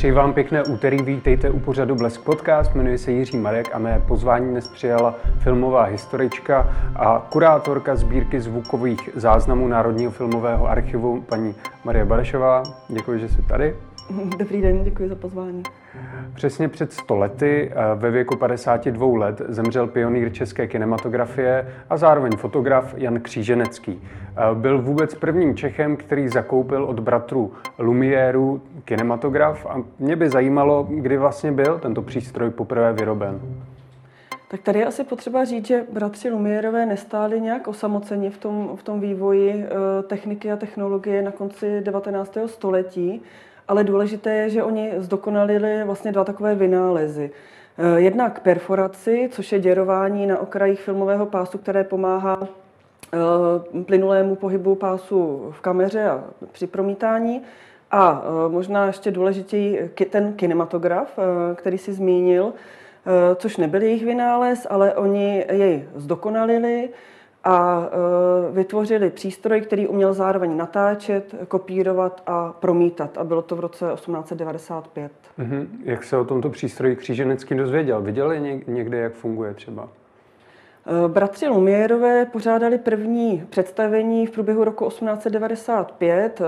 Přeji vám pěkné úterý, vítejte u pořadu Blesk Podcast, jmenuji se Jiří Marek a mé pozvání dnes přijala filmová historička a kurátorka sbírky zvukových záznamů Národního filmového archivu, paní Marie Barešová. Děkuji, že jsi tady. Dobrý den, děkuji za pozvání. Přesně před 100 lety, eh, ve věku 52 let, zemřel pionýr české kinematografie a zároveň fotograf Jan Kříženecký. Eh, byl vůbec prvním Čechem, který zakoupil od bratrů Lumieru kinematograf a mě by zajímalo, kdy vlastně byl tento přístroj poprvé vyroben. Tak tady je asi potřeba říct, že bratři Lumierové nestáli nějak osamoceně v tom, v tom vývoji eh, techniky a technologie na konci 19. století ale důležité je, že oni zdokonalili vlastně dva takové vynálezy. Eh, jednak perforaci, což je děrování na okrajích filmového pásu, které pomáhá eh, plynulému pohybu pásu v kameře a při promítání. A eh, možná ještě důležitěji ten kinematograf, který si zmínil, což nebyl jejich vynález, ale oni jej zdokonalili a e, vytvořili přístroj, který uměl zároveň natáčet, kopírovat a promítat. A bylo to v roce 1895. Mm-hmm. Jak se o tomto přístroji Kříženecký dozvěděl? Viděli někde, jak funguje třeba? E, bratři Lumierové pořádali první představení v průběhu roku 1895. E,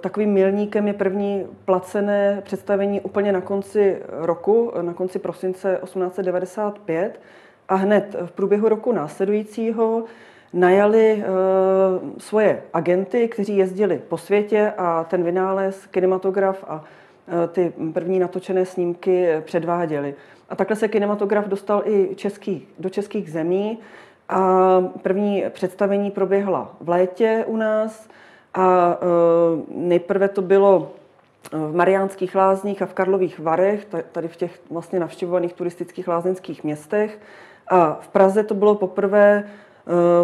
takovým milníkem je první placené představení úplně na konci roku, na konci prosince 1895. A hned v průběhu roku následujícího najali uh, svoje agenty, kteří jezdili po světě a ten vynález, kinematograf a uh, ty první natočené snímky předváděli. A takhle se kinematograf dostal i český, do českých zemí a první představení proběhla v létě u nás a nejprve to bylo v Mariánských lázních a v Karlových Varech, tady v těch vlastně navštěvovaných turistických lázeňských městech. A v Praze to bylo poprvé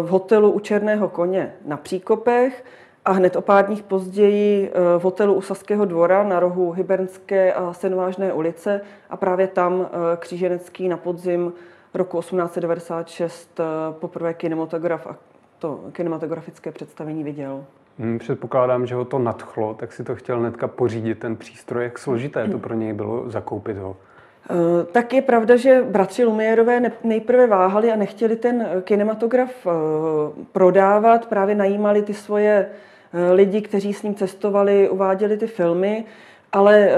v hotelu u Černého koně na Příkopech a hned o pár dní později eh, v hotelu u Saského dvora na rohu Hybernské a Senvážné ulice a právě tam eh, Kříženecký na podzim roku 1896 eh, poprvé kinematograf a to kinematografické představení viděl. Hmm, předpokládám, že ho to nadchlo, tak si to chtěl hnedka pořídit, ten přístroj. Jak složité to pro něj bylo zakoupit ho? Eh, tak je pravda, že bratři Lumierové nejprve váhali a nechtěli ten eh, kinematograf eh, prodávat, právě najímali ty svoje lidi, kteří s ním cestovali, uváděli ty filmy, ale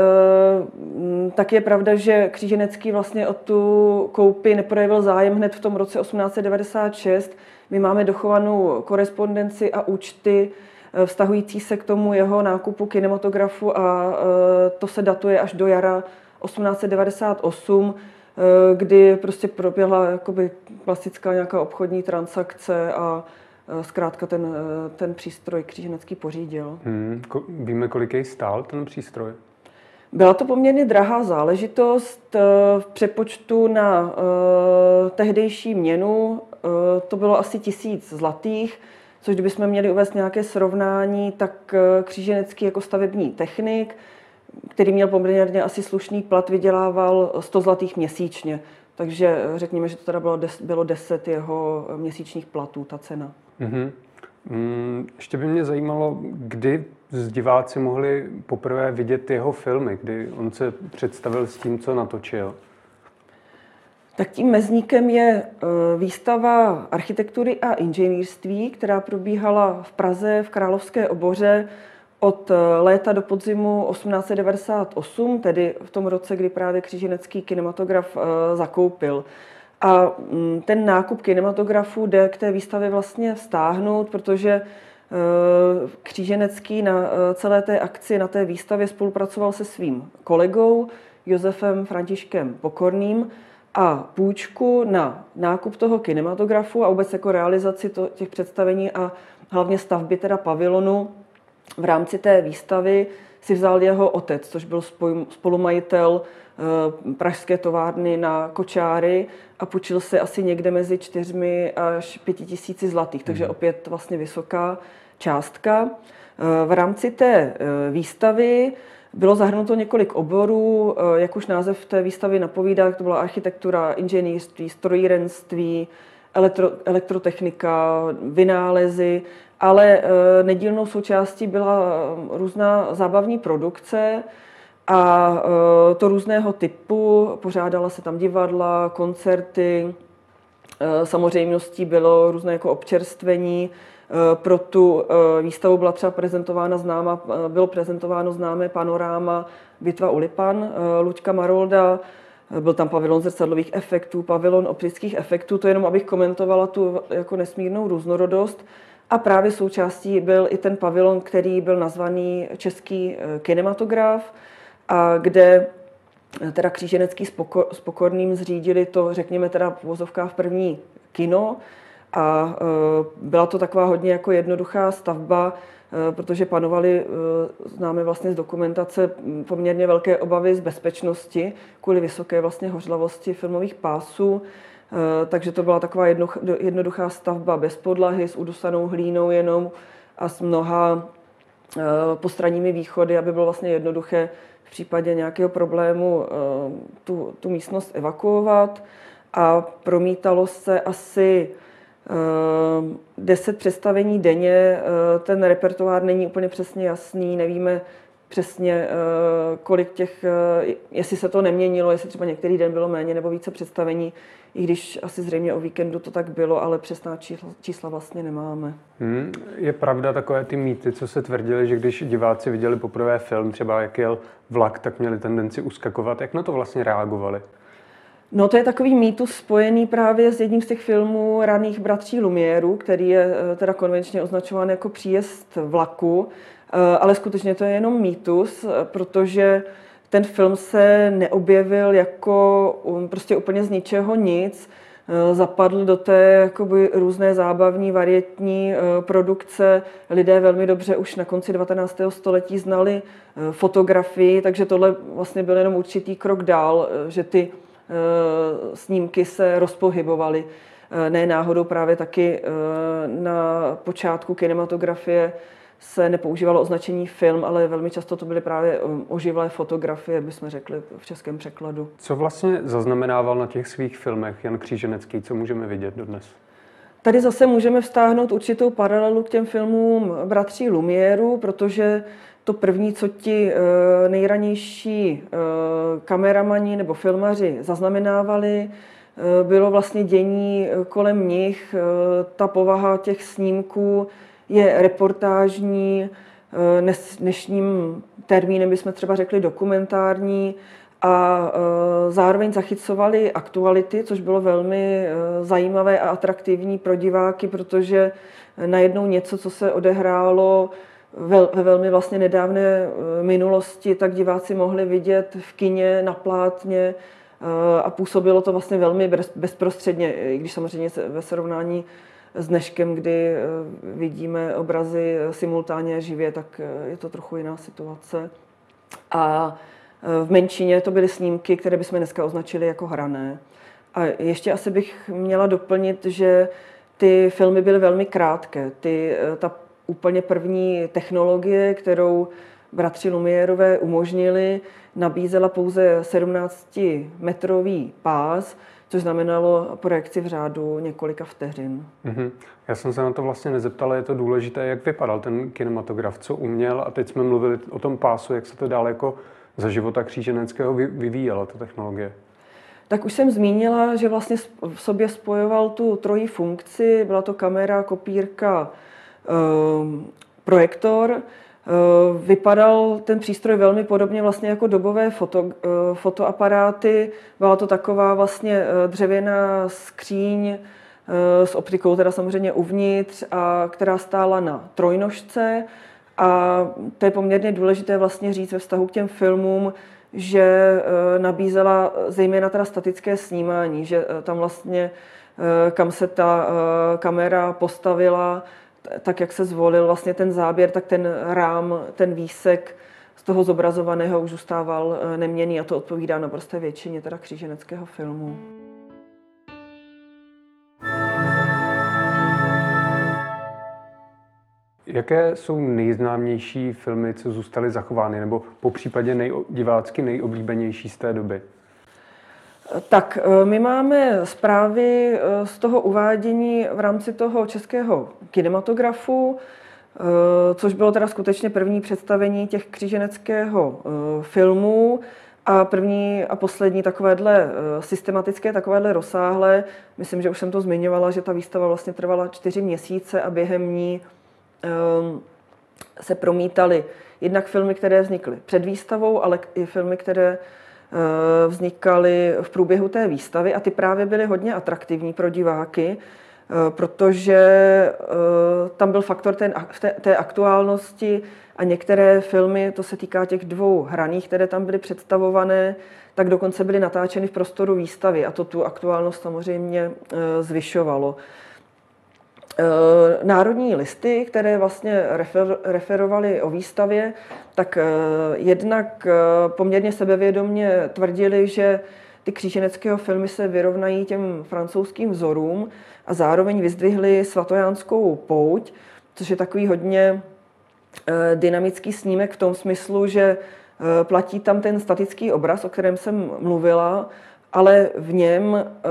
tak je pravda, že Kříženecký vlastně o tu koupi neprojevil zájem hned v tom roce 1896. My máme dochovanou korespondenci a účty vztahující se k tomu jeho nákupu kinematografu a to se datuje až do jara 1898, eh, kdy prostě proběhla jakoby klasická nějaká obchodní transakce a eh, zkrátka ten, eh, ten přístroj kříženecký pořídil. Hmm, víme, kolik jej stál ten přístroj? Byla to poměrně drahá záležitost. V přepočtu na uh, tehdejší měnu uh, to bylo asi tisíc zlatých, což kdybychom měli uvést nějaké srovnání, tak uh, Kříženecký jako stavební technik který měl poměrně asi slušný plat, vydělával 100 zlatých měsíčně. Takže eh, řekněme, že to teda bylo, des, bylo 10 jeho měsíčních platů, ta cena. Mm-hmm. Mm, ještě by mě zajímalo, kdy z diváci mohli poprvé vidět jeho filmy, kdy on se představil s tím, co natočil. Tak tím mezníkem je eh, výstava architektury a inženýrství, která probíhala v Praze v Královské oboře od eh, léta do podzimu 1898, tedy v tom roce, kdy právě kříženecký kinematograf eh, zakoupil. A mm, ten nákup kinematografu jde k té výstavě vlastně vztáhnout, protože eh, Kříženecký na celé té akci, na té výstavě spolupracoval se svým kolegou Josefem Františkem Pokorným a půjčku na nákup toho kinematografu a vůbec jako realizaci to, těch představení a hlavně stavby teda pavilonu v rámci té výstavy si vzal jeho otec, což byl spolumajitel eh, pražské továrny na kočáry a půjčil se asi někde mezi čtyřmi až pěti tisíci zlatých, takže mhm. opět vlastně vysoká částka. Eh, v rámci té eh, výstavy bylo zahrnuto několik oborů, jak už název té výstavy napovídá, to byla architektura, inženýrství, strojírenství, elektro, elektrotechnika, vynálezy ale eh, nedílnou součástí byla eh, různá zábavní produkce A to různého typu, pořádala se tam divadla, koncerty, samozřejmostí bylo různé jako občerstvení, pro tu výstavu byla třeba prezentována známa, bylo prezentováno známé panoráma Bitva u Lipan, Luďka Marolda, byl tam pavilon zrcadlových efektů, pavilon optických efektů, to jenom abych komentovala tu jako nesmírnou různorodost. A právě součástí byl i ten pavilon, který byl nazvaný Český eh, kinematograf, a kde eh, teda Kříženecký s Pokorným zřídili to, řekněme teda v vozovkách první kino. A eh, byla to taková hodně jako jednoduchá stavba, protože panovaly, známe vlastně z dokumentace, mm, poměrně velké obavy z bezpečnosti kvůli vysoké vlastně hořlavosti filmových pásů. Eh, takže to byla taková jednoduchá stavba bez podlahy, s udusanou hlínou jenom a s mnoha postranními východy, aby bylo vlastně jednoduché v případě nějakého problému tu, tu místnost evakuovat. A promítalo se asi deset představení denně, eh, ten repertoár není úplně přesně jasný, nevíme přesně, eh, kolik těch, eh, jestli se to neměnilo, jestli třeba některý den bylo méně nebo více představení, i když asi zřejmě o víkendu to tak bylo, ale přesná čísla, čísla vlastně nemáme. Hmm, je pravda takové ty mýty, co se tvrdili, že když diváci viděli poprvé film, třeba jak jel vlak, tak měli tendenci uskakovat. Jak na to vlastně reagovali? No to je takový mýtus spojený právě s jedním z těch filmů raných bratří Lumieru, který je eh, teda konvenčně označován jako příjezd vlaku, ale skutečně to je jenom mýtus, eh, protože ten film se neobjevil jako prostě úplně z ničeho nic, zapadl do té jakoby, různé zábavní, varietní produkce. Lidé velmi dobře už na konci 19. století znali fotografii, takže tohle vlastně byl jenom určitý krok dál, že ty Eh, snímky se rozpohybovaly. Eh, ne náhodou právě taky eh, na počátku kinematografie se nepoužívalo označení film, ale velmi často to byly právě oživlé fotografie, bychom řekli v českém překladu. Co vlastně zaznamenával na těch svých filmech Jan Kříženecký, co můžeme vidět dodnes? Tady zase můžeme vztáhnout určitou paralelu k těm filmům Bratří Lumieru, protože to první, co ti eh, nejranější eh, kameramani nebo filmaři zaznamenávali, eh, bylo vlastně dění kolem nich. Ta povaha těch snímků je reportážní, dnešním termínem bychom třeba řekli dokumentární a zároveň zachycovali aktuality, což bylo velmi zajímavé a atraktivní pro diváky, protože najednou něco, co se odehrálo ve velmi vlastně nedávné eh, minulosti, tak diváci mohli vidět v kině, na plátně eh, a působilo to vlastně velmi bezprostředně, i když samozřejmě ve srovnání s dneškem, kdy eh, vidíme obrazy simultánně živě, tak je to trochu jiná situace. A v menšině to byly snímky, které bychom dneska označili jako hrané. A ještě asi bych měla doplnit, že ty filmy byly velmi krátké. Ty, ta úplně první technologie, kterou bratři Lumierové umožnili, nabízela pouze 17-metrový pás, což znamenalo projekci v řádu několika vteřin. Mm-hmm. Já jsem se na to vlastně nezeptal, je to důležité, jak vypadal ten kinematograf, co uměl a teď jsme mluvili o tom pásu, jak se to dál jako za života kříženeckého vyvíjela ta technologie. Tak už jsem zmínila, že vlastně v sobě spojoval tu trojí funkci, byla to kamera, kopírka, Ehm, projektor. Ehm, vypadal ten přístroj velmi podobně vlastně jako dobové foto, eh, fotoaparáty. Byla to taková vlastně eh, dřevěná skříň eh, s optikou teda samozřejmě uvnitř, a která stála na trojnožce. A to je poměrně důležité vlastně říct ve vztahu k těm filmům, že nabízela zejména teda statické snímání, že tam vlastně kam se ta kamera postavila, tak jak se zvolil vlastně ten záběr, tak ten rám, ten výsek z toho zobrazovaného už zůstával eh, neměný a to odpovídá naprosté většině teda kříženeckého filmu. Jaké jsou nejznámější filmy, co zůstaly zachovány, nebo po případě nej, divácky nejoblíbenější z té doby? Tak eh, my máme zprávy eh, z toho uvádění v rámci toho českého kinematografu. což bylo teda skutečně první představení těch kříženeckého filmu a první a poslední takovéhle systematické, takovéhle rozsáhlé. Myslím, že už jsem to zmiňovala, že ta výstava vlastně trvala čtyři měsíce a během ní se promítaly jednak filmy, které vznikly před výstavou, ale i filmy, které Eh, vznikaly v průběhu té výstavy a ty právě byly hodně atraktivní pro diváky, eh, protože eh, tam byl faktor té, té aktuálnosti a některé filmy, to se týká těch dvou hraných, které tam byly představované, tak dokonce byly natáčeny v prostoru výstavy a to tu aktuálnost samozřejmě zvyšovalo. Eh, národní listy, které vlastně refer, referovaly o výstavě, tak eh, jednak eh, poměrně sebevědomně tvrdili, že ty kříženeckého filmy se vyrovnají těm francouzským vzorům a zároveň vyzdvihli svatojánskou pouť, což je takový hodně dynamický snímek v tom smyslu, že platí tam ten statický obraz, o kterém jsem mluvila, ale v něm eh,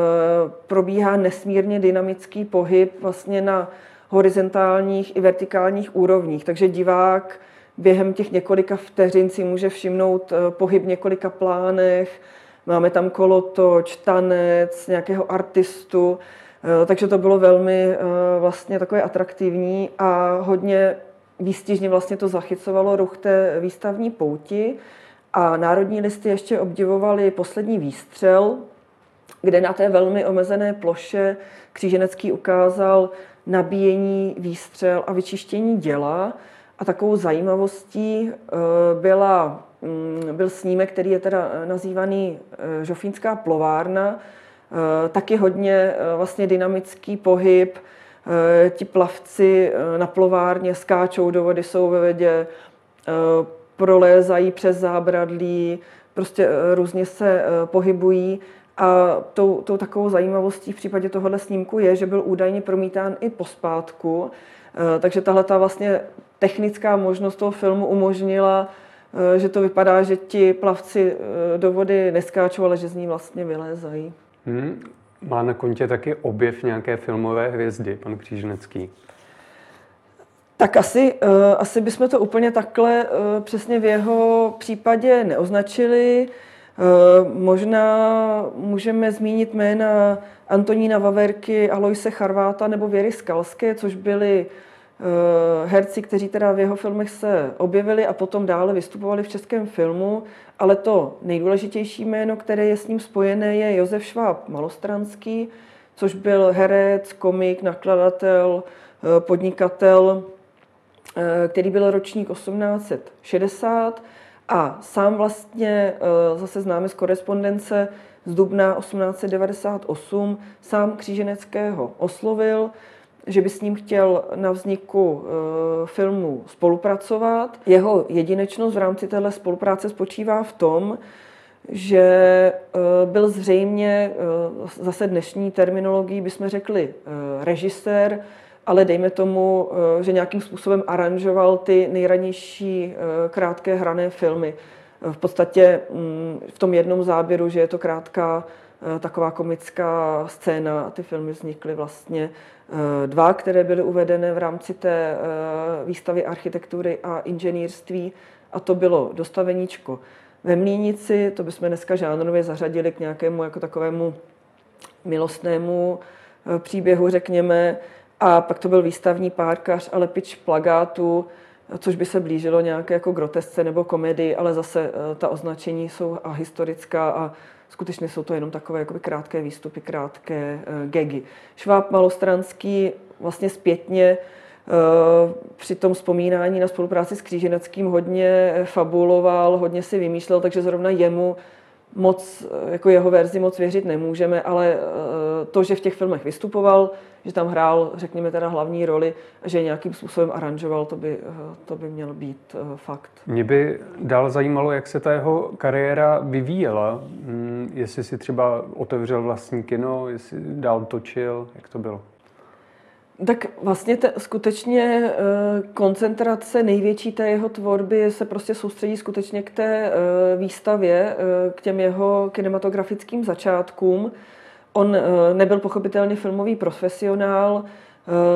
probíhá nesmírně dynamický pohyb vlastně na horizontálních i vertikálních úrovních. Takže divák během těch několika vteřin si může všimnout eh, pohyb několika plánech, máme tam kolotoč, tanec, nějakého artistu, eh, takže to bylo velmi vlastně takové atraktivní a hodně výstižně vlastně to zachycovalo ruch té výstavní pouti. A národní listy ještě obdivovali poslední výstřel, kde na té velmi omezené ploše Kříženecký ukázal nabíjení výstřel a vyčištění děla. A takovou zajímavostí eh, byla, mm, byl snímek, který je teda nazývaný eh, Žofínská plovárna, eh, taky hodně vlastně dynamický pohyb. Ti plavci na plovárně skáčou do vody, jsou ve vodě, prolézají přes zábradlí, prostě eh, různě se eh, pohybují. A tou, tou takovou zajímavostí v případě tohohle snímku je, že byl údajně promítán i pospátku, eh, takže tahle ta vlastně technická možnost toho filmu umožnila, že to vypadá, že ti plavci do vody neskáčou, ale že z ní vlastně vylézají. Hmm. Má na kontě taky objev nějaké filmové hvězdy, pan Křížnecký. Tak asi, uh, asi bychom to úplně takhle uh, přesně v jeho případě neoznačili. Uh, možná můžeme zmínit jména Antonína Vaverky, Aloise Charváta nebo Věry Skalské, což byli herci, kteří teda v jeho filmech se objevili a potom dále vystupovali v českém filmu, ale to nejdůležitější jméno, které je s ním spojené, je Josef Šváb Malostranský, což byl herec, komik, nakladatel, podnikatel, Eh, který byl ročník 1860 a sám vlastně eh, zase známe z korespondence z dubna 1898 sám Kříženeckého oslovil, že by s ním chtěl na vzniku eh, filmu spolupracovat. Jeho jedinečnost v rámci téhle spolupráce spočívá v tom, že byl zřejmě, zase dnešní terminologií bychom řekli režisér, ale dejme tomu, eh, že nějakým způsobem aranžoval ty nejranější eh, krátké hrané filmy. V podstatě mm, v tom jednom záběru, že je to krátká eh, taková komická scéna a ty filmy vznikly vlastně dva, které byly uvedené v rámci té výstavy architektury a inženýrství a to bylo dostaveníčko ve Mlínici, to bychom dneska žánrově zařadili k nějakému jako takovému milostnému příběhu, řekněme, a pak to byl výstavní párkař a lepič plagátu, což by se blížilo nějaké jako grotesce nebo komedii, ale zase eh, ta označení jsou a historická a skutečně jsou to jenom takové jakoby krátké výstupy, krátké uh, gegy. Šváb Malostranský vlastně zpětně uh, při tom vzpomínání na spolupráci s Kříženeckým hodně fabuloval, hodně si vymýšlel, takže zrovna jemu moc, jako jeho verzi moc věřit nemůžeme, ale to, že v těch filmech vystupoval, že tam hrál, řekněme teda hlavní roli že nějakým způsobem aranžoval, to by, to by měl být eh, fakt. Mě by dál zajímalo, jak se ta jeho kariéra vyvíjela. Hmm, jestli si třeba otevřel vlastní kino, jestli dál točil, jak to bylo? Tak vlastně te, skutečně e, koncentrace největší té jeho tvorby se prostě soustředí skutečně k té e, výstavě, e, k těm jeho kinematografickým začátkům. On eh, nebyl pochopitelně filmový profesionál,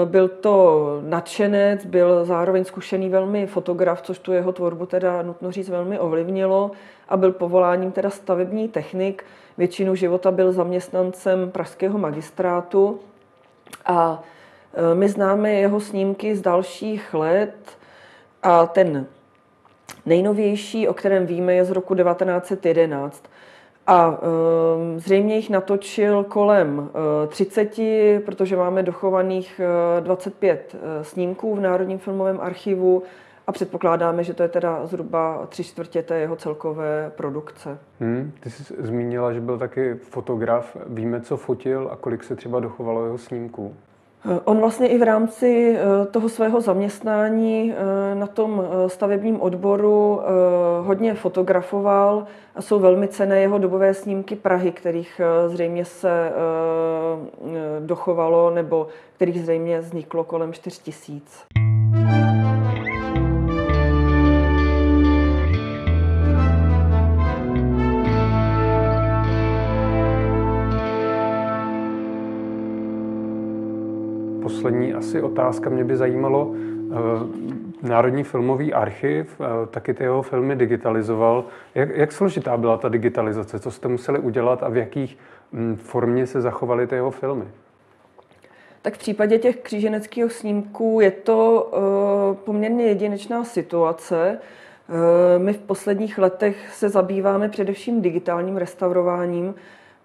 Byl to nadšenec, byl zároveň zkušený velmi fotograf, což tu jeho tvorbu teda nutno říct velmi ovlivnilo a byl povoláním teda stavební technik. Většinu života byl zaměstnancem pražského magistrátu a my známe jeho snímky z dalších let a ten nejnovější, o kterém víme, je z roku 1911. A e, zřejmě jich natočil kolem 30, e, protože máme dochovaných 25 snímků v Národním filmovém archivu a předpokládáme, že to je teda zhruba tři čtvrtě té jeho celkové produkce. Hmm, ty jsi zmínila, že byl taky fotograf. Víme, co fotil a kolik se třeba dochovalo jeho snímků? Eh, on vlastně i v rámci eh, toho svého zaměstnání eh, na tom stavebním odboru hodně fotografoval a jsou velmi cené jeho dobové snímky Prahy, kterých zřejmě se dochovalo nebo kterých zřejmě vzniklo kolem 4 tisíc. Poslední asi otázka. Mě by zajímalo, eh, Národní filmový archiv eh, taky ty jeho filmy digitalizoval. Jak, jak složitá byla ta digitalizace? Co jste museli udělat a v jakých hm, formě se zachovaly ty jeho filmy? Tak v případě těch kříženeckých snímků je to uh, poměrně jedinečná situace. Uh, my v posledních letech se zabýváme především digitálním restaurováním,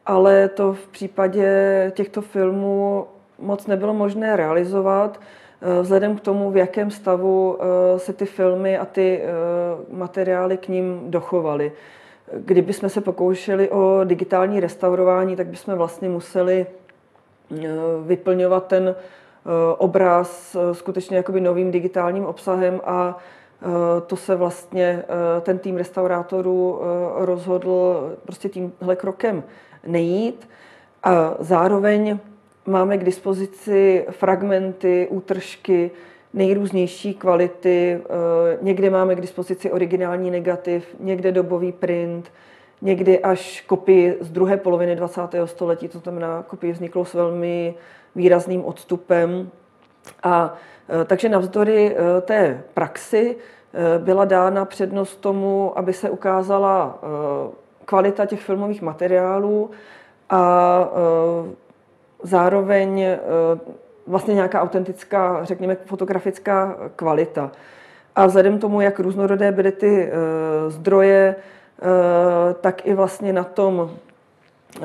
ale to v případě těchto filmů moc nebylo možné realizovat, eh, vzhledem k tomu, v jakém stavu eh, se ty filmy a ty eh, materiály k ním dochovaly. Kdyby jsme se pokoušeli o digitální restaurování, tak bychom vlastně museli vyplňovat ten obraz skutečně jakoby novým digitálním obsahem a to se vlastně ten tým restaurátorů rozhodl prostě tímhle krokem nejít. A zároveň Máme k dispozici fragmenty, útržky nejrůznější kvality. Eh, někde máme k dispozici originální negativ, někde dobový print, někdy až kopii z druhé poloviny 20. století, to znamená kopii vzniklou s velmi výrazným odstupem. A eh, takže navzdory eh, té praxi byla dána přednost tomu, aby se ukázala kvalita těch filmových materiálů a zároveň eh, vlastně nějaká autentická, řekněme, fotografická kvalita. A vzhledem tomu, jak různorodé byly ty eh, zdroje, eh, tak i vlastně na tom,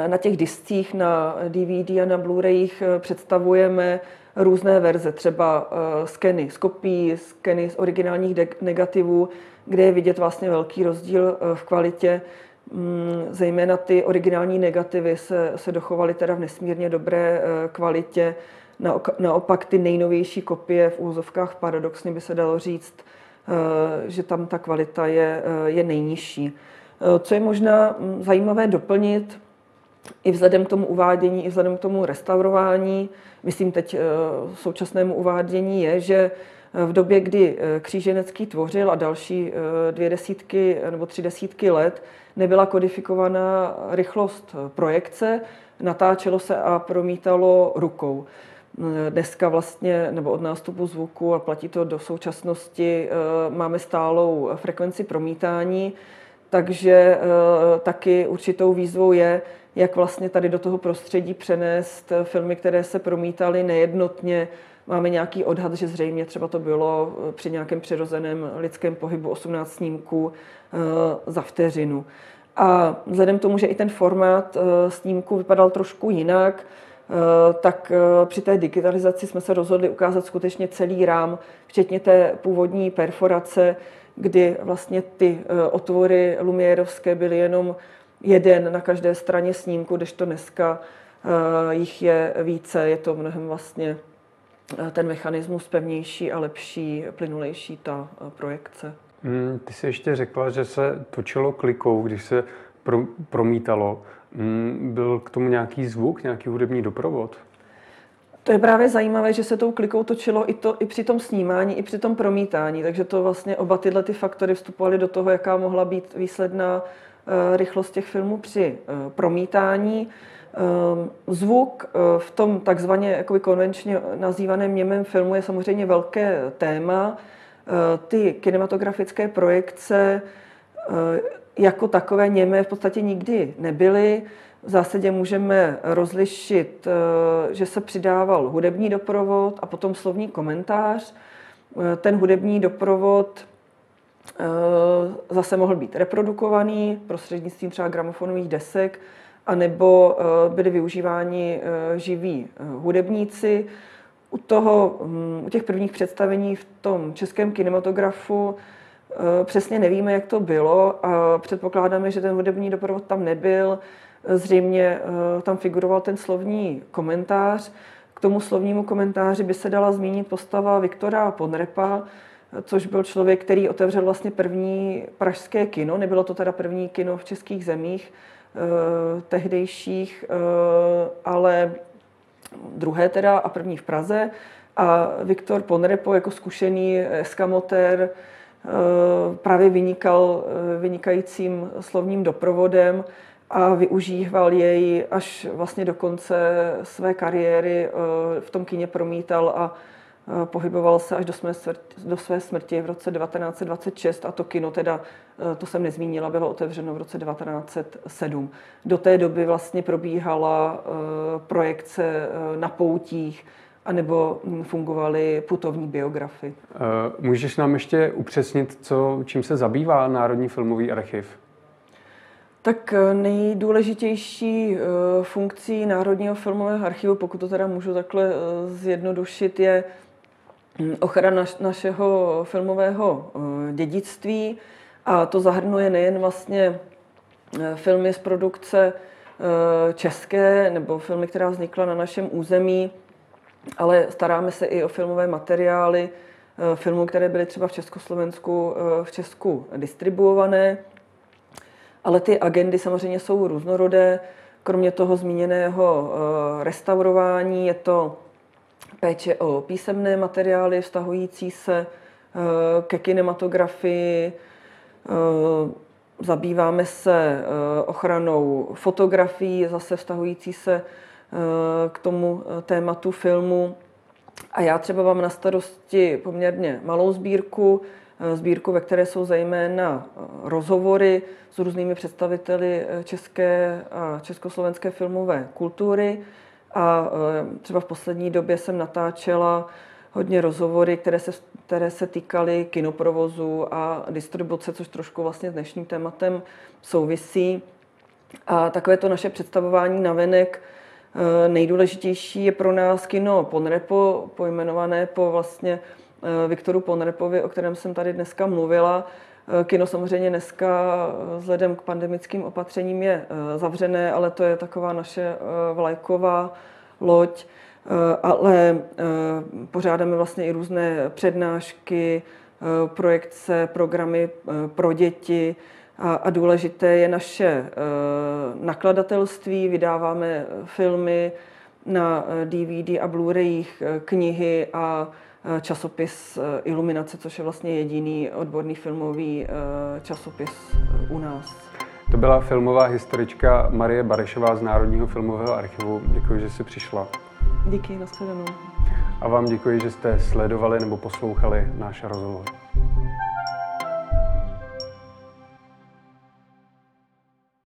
na těch discích, na DVD a na Blu-rayích představujeme různé verze, třeba skeny z kopií, skeny z originálních negativů, kde je vidět vlastně velký rozdíl v kvalitě zejména ty originální negativy se, se dochovaly teda v nesmírně dobré eh, kvalitě. Naopak ty nejnovější kopie v úzovkách paradoxně by se dalo říct, eh, že tam ta kvalita je, eh, je nejnižší. Co je možná mm, zajímavé doplnit, i vzhledem k tomu uvádění, i vzhledem k tomu restaurování, myslím teď současnému uvádění, je, že v době, kdy Kříženecký tvořil a další dvě desítky nebo tři desítky let, nebyla kodifikovaná rychlost projekce, natáčelo se a promítalo rukou. Dneska vlastně, nebo od nástupu zvuku, a platí to do současnosti, eh, máme stálou frekvenci promítání, takže eh, taky určitou výzvou je, jak vlastně tady do toho prostředí přenést filmy, které se promítaly nejednotně. Máme nějaký odhad, že zřejmě třeba to bylo eh, při nějakém přirozeném lidském pohybu 18 snímků za vteřinu. A vzhledem k tomu, že i ten formát eh, snímku vypadal trošku jinak, eh, tak eh, při té digitalizaci jsme se rozhodli ukázat skutečně celý rám, včetně té původní perforace, kdy vlastně ty otvory lumiérovské byly jenom jeden na každé straně snímku, kdežto dneska jich je více, je to mnohem vlastně ten mechanismus pevnější a lepší, plynulejší ta projekce. Hmm, ty jsi ještě řekla, že se točilo klikou, když se pro, promítalo. Hmm, byl k tomu nějaký zvuk, nějaký hudební doprovod? To je právě zajímavé, že se tou klikou točilo i, to, i při tom snímání, i při tom promítání, takže to vlastně oba tyhle ty faktory vstupovaly do toho, jaká mohla být výsledná rychlost těch filmů při promítání. Zvuk v tom takzvaně jakoby konvenčně nazývaném němém filmu je samozřejmě velké téma. Ty kinematografické projekce jako takové němé v podstatě nikdy nebyly. V zásadě můžeme rozlišit, eh, že se přidával hudební doprovod a potom slovní komentář. Eh, ten hudební doprovod eh, zase mohl být reprodukovaný prostřednictvím třeba gramofonových desek, anebo byly využíváni živí hudebníci. U, toho, hm, u těch prvních představení v tom českém kinematografu přesně nevíme, jak to bylo a předpokládáme, že ten hudební doprovod tam nebyl. Zřejmě eh, tam figuroval ten slovní komentář. K tomu slovnímu komentáři by se dala zmínit postava Viktora Ponrepa, což byl člověk, který otevřel vlastně první pražské kino. Nebylo to teda první kino v českých zemích eh, tehdejších, eh, ale druhé teda a první v Praze. A Viktor Ponrepo jako zkušený eskamotér právě vynikal vynikajícím slovním doprovodem a využíval jej až vlastně do konce své kariéry. Eh, v tom kině promítal a eh, pohyboval se až do své, smrti, do své smrti v roce 1926 a to kino teda, eh, to jsem nezmínila, bylo otevřeno v roce 1907. Do té doby vlastně probíhala projekce na poutích, anebo hm, fungovaly putovní biografy. Můžeš nám ještě upřesnit, co, čím se zabývá Národní filmový archiv? Tak eh, nejdůležitější eh, funkcí Národního filmového archivu, pokud to teda můžu takhle eh, zjednodušit, je ochrana našeho filmového dědictví a to zahrnuje nejen vlastně filmy z produkce české nebo filmy, která vznikla na našem území, ale staráme se i o filmové materiály filmů, které byly třeba v Československu v Česku distribuované ale ty agendy samozřejmě jsou různorodé. Kromě toho zmíněného eh, restaurování je to péče o písemné materiály vztahující se eh, ke kinematografii, eh, zabýváme se ochranou fotografií, zase vztahující se k tomu tématu filmu. A já třeba mám na starosti poměrně malou sbírku, Eh, sbírku, ve které jsou zejména eh, rozhovory s různými představiteli eh, české a československé filmové kultury. A třeba v poslední době jsem natáčela hodně rozhovory, které se, které se týkaly kinoprovozu a distribuce, což trošku vlastně s dnešním tématem souvisí. A takové to naše představování na venek nejdůležitější je pro nás kino Ponrepo, pojmenované po vlastně Eh, Viktoru Ponrepovi, o kterém jsem tady dneska mluvila. Eh, kino samozřejmě dneska eh, vzhledem k pandemickým opatřením je zavřené, ale to je taková naše vlajková loď. Ale pořádáme vlastně i různé přednášky, projekce, programy pro děti. A, důležité je naše nakladatelství, vydáváme filmy na DVD a Blu-rayích, knihy a časopis eh, Iluminace, což je vlastně jediný odborný filmový eh, časopis eh, u nás. To byla filmová historička Marie Barešová z Národního filmového archivu. Děkuji, že jsi přišla. Díky, nashledanou. A vám děkuji, že jste sledovali nebo poslouchali náš rozhovor.